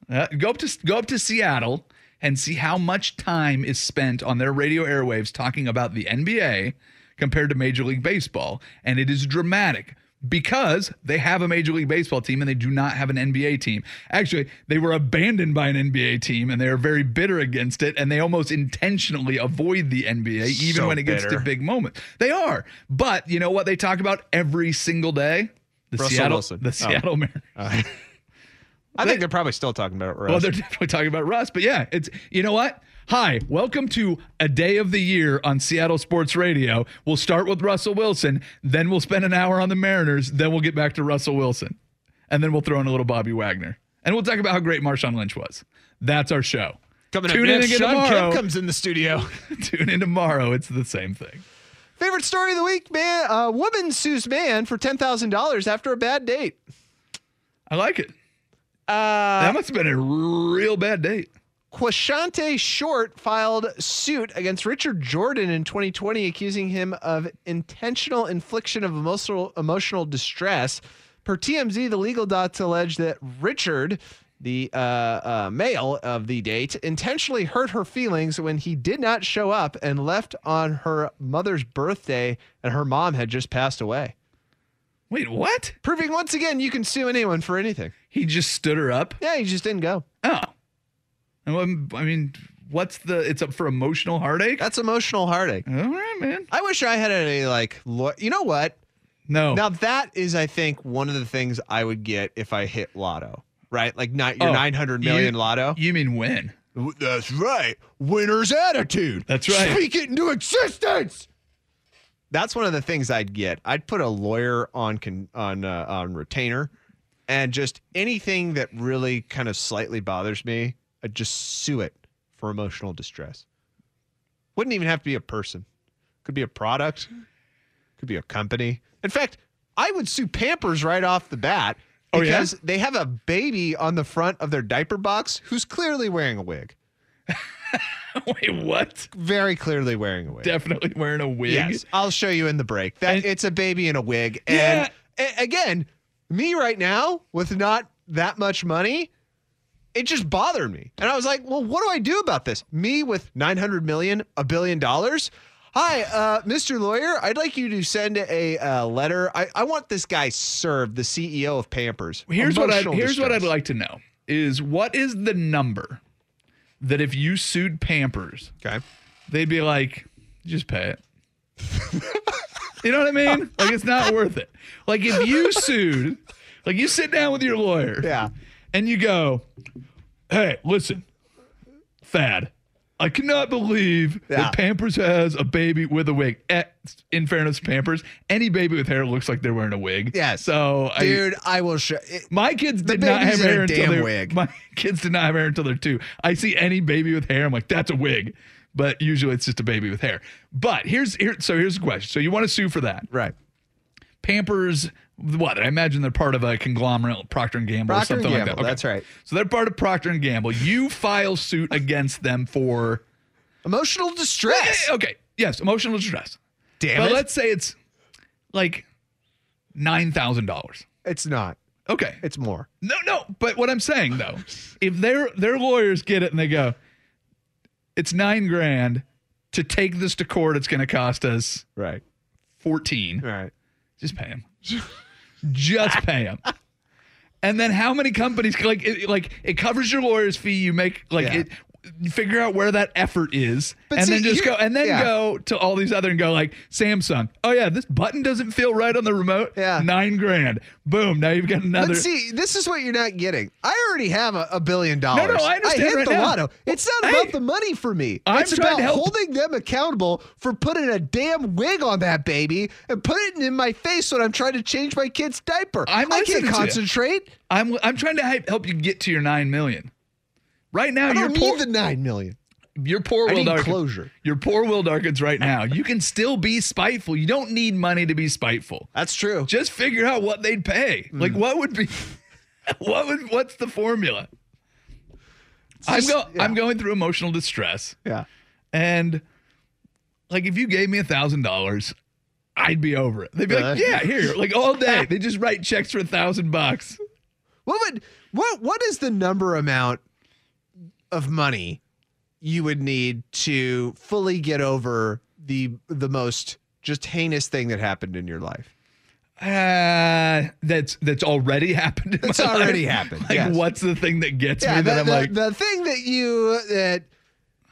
Uh, go up to go up to Seattle and see how much time is spent on their radio airwaves talking about the NBA compared to Major League Baseball, and it is dramatic because they have a Major League Baseball team and they do not have an NBA team. Actually, they were abandoned by an NBA team and they are very bitter against it, and they almost intentionally avoid the NBA even So when it gets to big moments. They are, but you know what they talk about every single day? The Russell Seattle, Wilson. the Oh. Seattle Mariners. (laughs) I think they're probably still talking about it. Well, they're definitely talking about Russ, but yeah, it's you know what? Hi, welcome to a day of the year on Seattle Sports Radio. We'll start with Russell Wilson, then we'll spend an hour on the Mariners, then we'll get back to Russell Wilson. And then we'll throw in a little Bobby Wagner. And we'll talk about how great Marshawn Lynch was. That's our show. Coming Tune up in next, again Shawn tomorrow. Kemp comes in the studio. (laughs) Tune in tomorrow. It's the same thing. Favorite story of the week, man. A woman sues man for ten thousand dollars after a bad date. I like it. Uh, that must have been a real bad date. Quashante Short filed suit against Richard Jordan in 2020, accusing him of intentional infliction of emotional emotional distress. Per TMZ, the legal docs allege that Richard, the uh, uh, male of the date, intentionally hurt her feelings when he did not show up and left on her mother's birthday, and her mom had just passed away. Wait, what? Proving once again you can sue anyone for anything. He just stood her up? Yeah, he just didn't go. I mean, what's the, it's up for emotional heartache? That's emotional heartache. All right, man. I wish I had a like. Lo- you know what? No. Now that is, I think, one of the things I would get if I hit lotto. Right, like not your Oh, nine hundred million you- lotto. You mean win? That's right. Winner's attitude. That's right. Speak it into existence. That's one of the things I'd get. I'd put a lawyer on con- on uh, on retainer, and just anything that really kind of slightly bothers me, I'd just sue it for emotional distress. Wouldn't even have to be a person. Could be a product. Could be a company. In fact, I would sue Pampers right off the bat Oh, yeah? because they have a baby on the front of their diaper box who's clearly wearing a wig. (laughs) Wait, what? Very clearly wearing a wig. Definitely wearing a wig. Yes, I'll show you in the break. That And- it's a baby in a wig. And a- again, me right now with not that much money, it just bothered me. And I was like, well, what do I do about this? Me with 900 million, a billion dollars? Hi, uh, Mr. Lawyer. I'd like you to send a uh, letter. I, I want this guy served, the CEO of Pampers. Here's what I Emotional here's what I'd like to know is what is the number that if you sued Pampers, Okay. they'd be like, just pay it. (laughs) you know what I mean? Like it's not worth it. Like if you sued, like you sit down with your lawyer, Yeah. And you go, "Hey, listen, Thad, I cannot believe Yeah. that Pampers has a baby with a wig." Eh, In fairness, Pampers, any baby with hair looks like they're wearing a wig. Yeah, So Dude, I will show it. my kids did not have baby's in a hair until damn they wig. My (laughs) kids did not have hair until they're two. I see any baby with hair, I'm like, that's a wig. But usually it's just a baby with hair. But here's here. So here's the question. So you want to sue for that? Right. Pampers, what? I imagine they're part of a conglomerate, Procter and Gamble, Procter or something like Gamble, that. that's right. So they're part of Procter and Gamble. You file suit against them for Emotional distress. Eh, okay, yes, emotional distress. Damn but it. let's say it's like nine thousand dollars. It's not. Okay, It's more. No, no. But what I'm saying though, if their their lawyers get it and they go, it's nine grand to take this to court, it's going to cost us Right. fourteen. Right. Just pay them. (laughs) Just pay them. And then how many companies like it, like it covers your lawyer's fee? You make like Yeah. it. Figure out where that effort is, But and see, then just here- go, and then yeah. go to all these other and go like Samsung. Oh yeah, this button doesn't feel right on the remote. Yeah. nine grand. Boom. Now you've got another. But see, this is what you're not getting. I already have a, a billion dollars. no, no, I understand I hit right the now. lotto. It's not Hey, about the money for me. I'm it's about holding them accountable for putting a damn wig on that baby and putting it in my face when I'm trying to change my kid's diaper. I'm I can't concentrate. I'm I'm trying to help you get to your nine million. Right now, I you're poor. need the nine million. Your poor I Will Darkins. closure. Your poor Will Darkins right now. You can still be spiteful. You don't need money to be spiteful. That's true. Just figure out what they'd pay. Hmm. Like what would be (laughs) what would what's the formula? I'm go, yeah. I'm going through emotional distress. Yeah. And like if you gave me a thousand dollars, I'd be over it. They'd be like, Yeah, here, (laughs) like all day. They just write checks for a thousand bucks. What would what what is the number amount of money you would need to fully get over the the most just heinous thing that happened in your life? Uh, that's that's already happened. my already life. happened, Like, yes. what's the thing that gets Yeah, me the, that I'm the, like, the thing that you that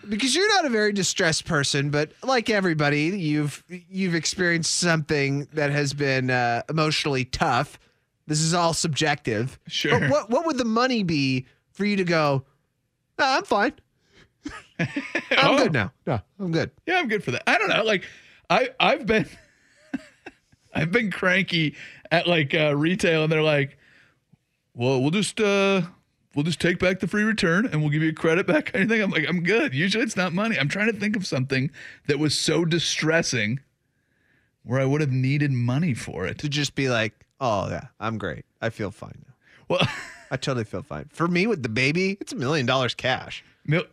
because you're not a very distressed person, but like everybody, you've you've experienced something that has been uh, emotionally tough. This is all subjective. Sure. But what what would the money be for you to go? "Nah, I'm fine. (laughs) I'm Oh. good now. No, I'm good. Yeah, I'm good for that. I don't know. Like, I I've been (laughs) I've been cranky at like uh, retail, and they're like, "Well, we'll just uh we'll just take back the free return, and we'll give you a credit back." Anything? I'm like, I'm good. Usually, it's not money. I'm trying to think of something that was so distressing where I would have needed money for it. To just be like, oh yeah, I'm great. I feel fine now. Well, (laughs) I totally feel fine. For me with the baby, it's a million dollars cash. Mil-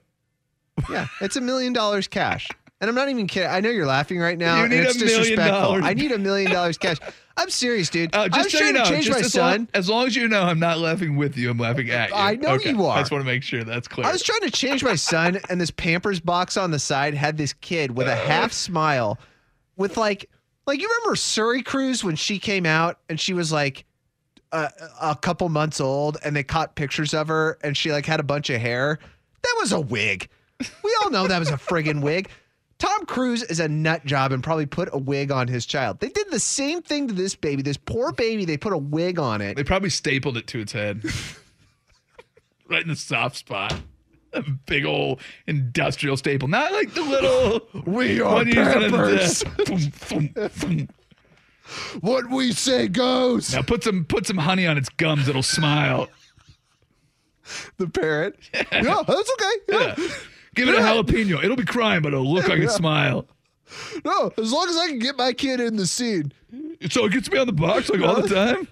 Yeah, it's a million dollars cash. And I'm not even kidding. I know you're laughing right now. You and need it's a million disrespectful. dollars. I need a million dollars cash. I'm serious, dude. Uh, I just was so trying you know, to change my as son. Long, as long as you know, I'm not laughing with you. I'm laughing at you. I know Okay. you are. I just want to make sure that's clear. I was trying to change my son, and this Pampers box on the side had this kid with a half smile, with like, like you remember Suri Cruise when she came out and she was like a, a couple months old, and they caught pictures of her, and she like had a bunch of hair. That was a wig. We all know that was a friggin' wig. Tom Cruise is a nut job and probably put a wig on his child. They did the same thing to this baby. This poor baby, they put a wig on it. They probably stapled it to its head. (laughs) right in the soft spot. A big old industrial staple. Not like the little (laughs) We are one (laughs) What we say goes. Now put some put some honey on its gums, it'll smile. (laughs) The parrot. Yeah, that's okay. Yeah. Give it a jalapeno. It'll be crying, but it'll look like Yeah. a smile. No, as long as I can get my kid in the scene. So it gets me on the box like all the time.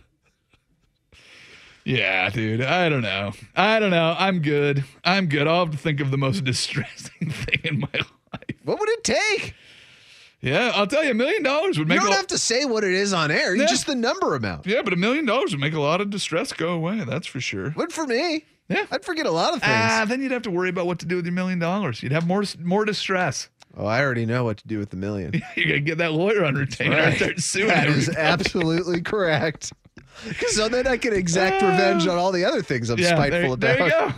Yeah, dude. I don't know. I don't know. I'm good. I'm good. I'll have to think of the most (laughs) distressing thing in my life. What would it take? Yeah, I'll tell you, a million dollars would make. You don't a, have to say what it is on air. You Yeah. just the number amount. Yeah, but a million dollars would make a lot of distress go away. That's for sure. Would for me. Yeah. I'd forget a lot of things. Ah, then you'd have to worry about what to do with your million dollars. You'd have more more distress. oh, I already know what to do with the million. (laughs) You gotta get that lawyer on retainer and start suing. That is everybody. absolutely correct. (laughs) So then I can exact revenge on all the other things I'm Yeah, spiteful there, about. there you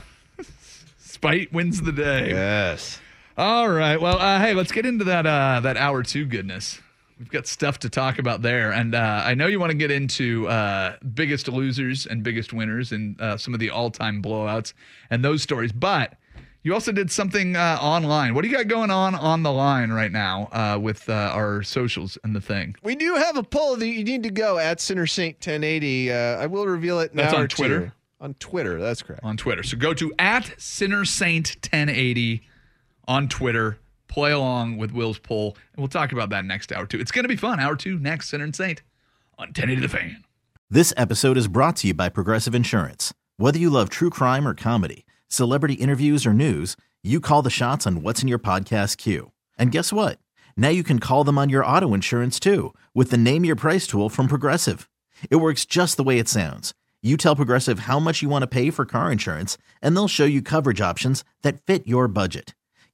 go. (laughs) Spite wins the day. Yes. All right. Well, uh, hey, let's get into that uh, that hour two goodness. We've got stuff to talk about there, and uh, I know you want to get into uh, biggest losers and biggest winners and uh, some of the all time blowouts and those stories. But you also did something uh, online. What do you got going on on the line right now uh, with uh, our socials and the thing? We do have a poll that you need to go at Sinner Saint 1080. Uh, I will reveal it now. That's on or two. Twitter? On Twitter, that's correct. on Twitter. So go to at Sinner Saint 1080 on Twitter. Play along with Will's poll, and we'll talk about that next hour too. It's going to be fun. Hour two next, Sinner and Saint on 1080 The Fan. This episode is brought to you by Progressive Insurance. Whether you love true crime or comedy, celebrity interviews or news, you call the shots on what's in your podcast queue. And guess what? Now you can call them on your auto insurance too with the Name Your Price tool from Progressive. It works just the way it sounds. You tell Progressive how much you want to pay for car insurance, and they'll show you coverage options that fit your budget.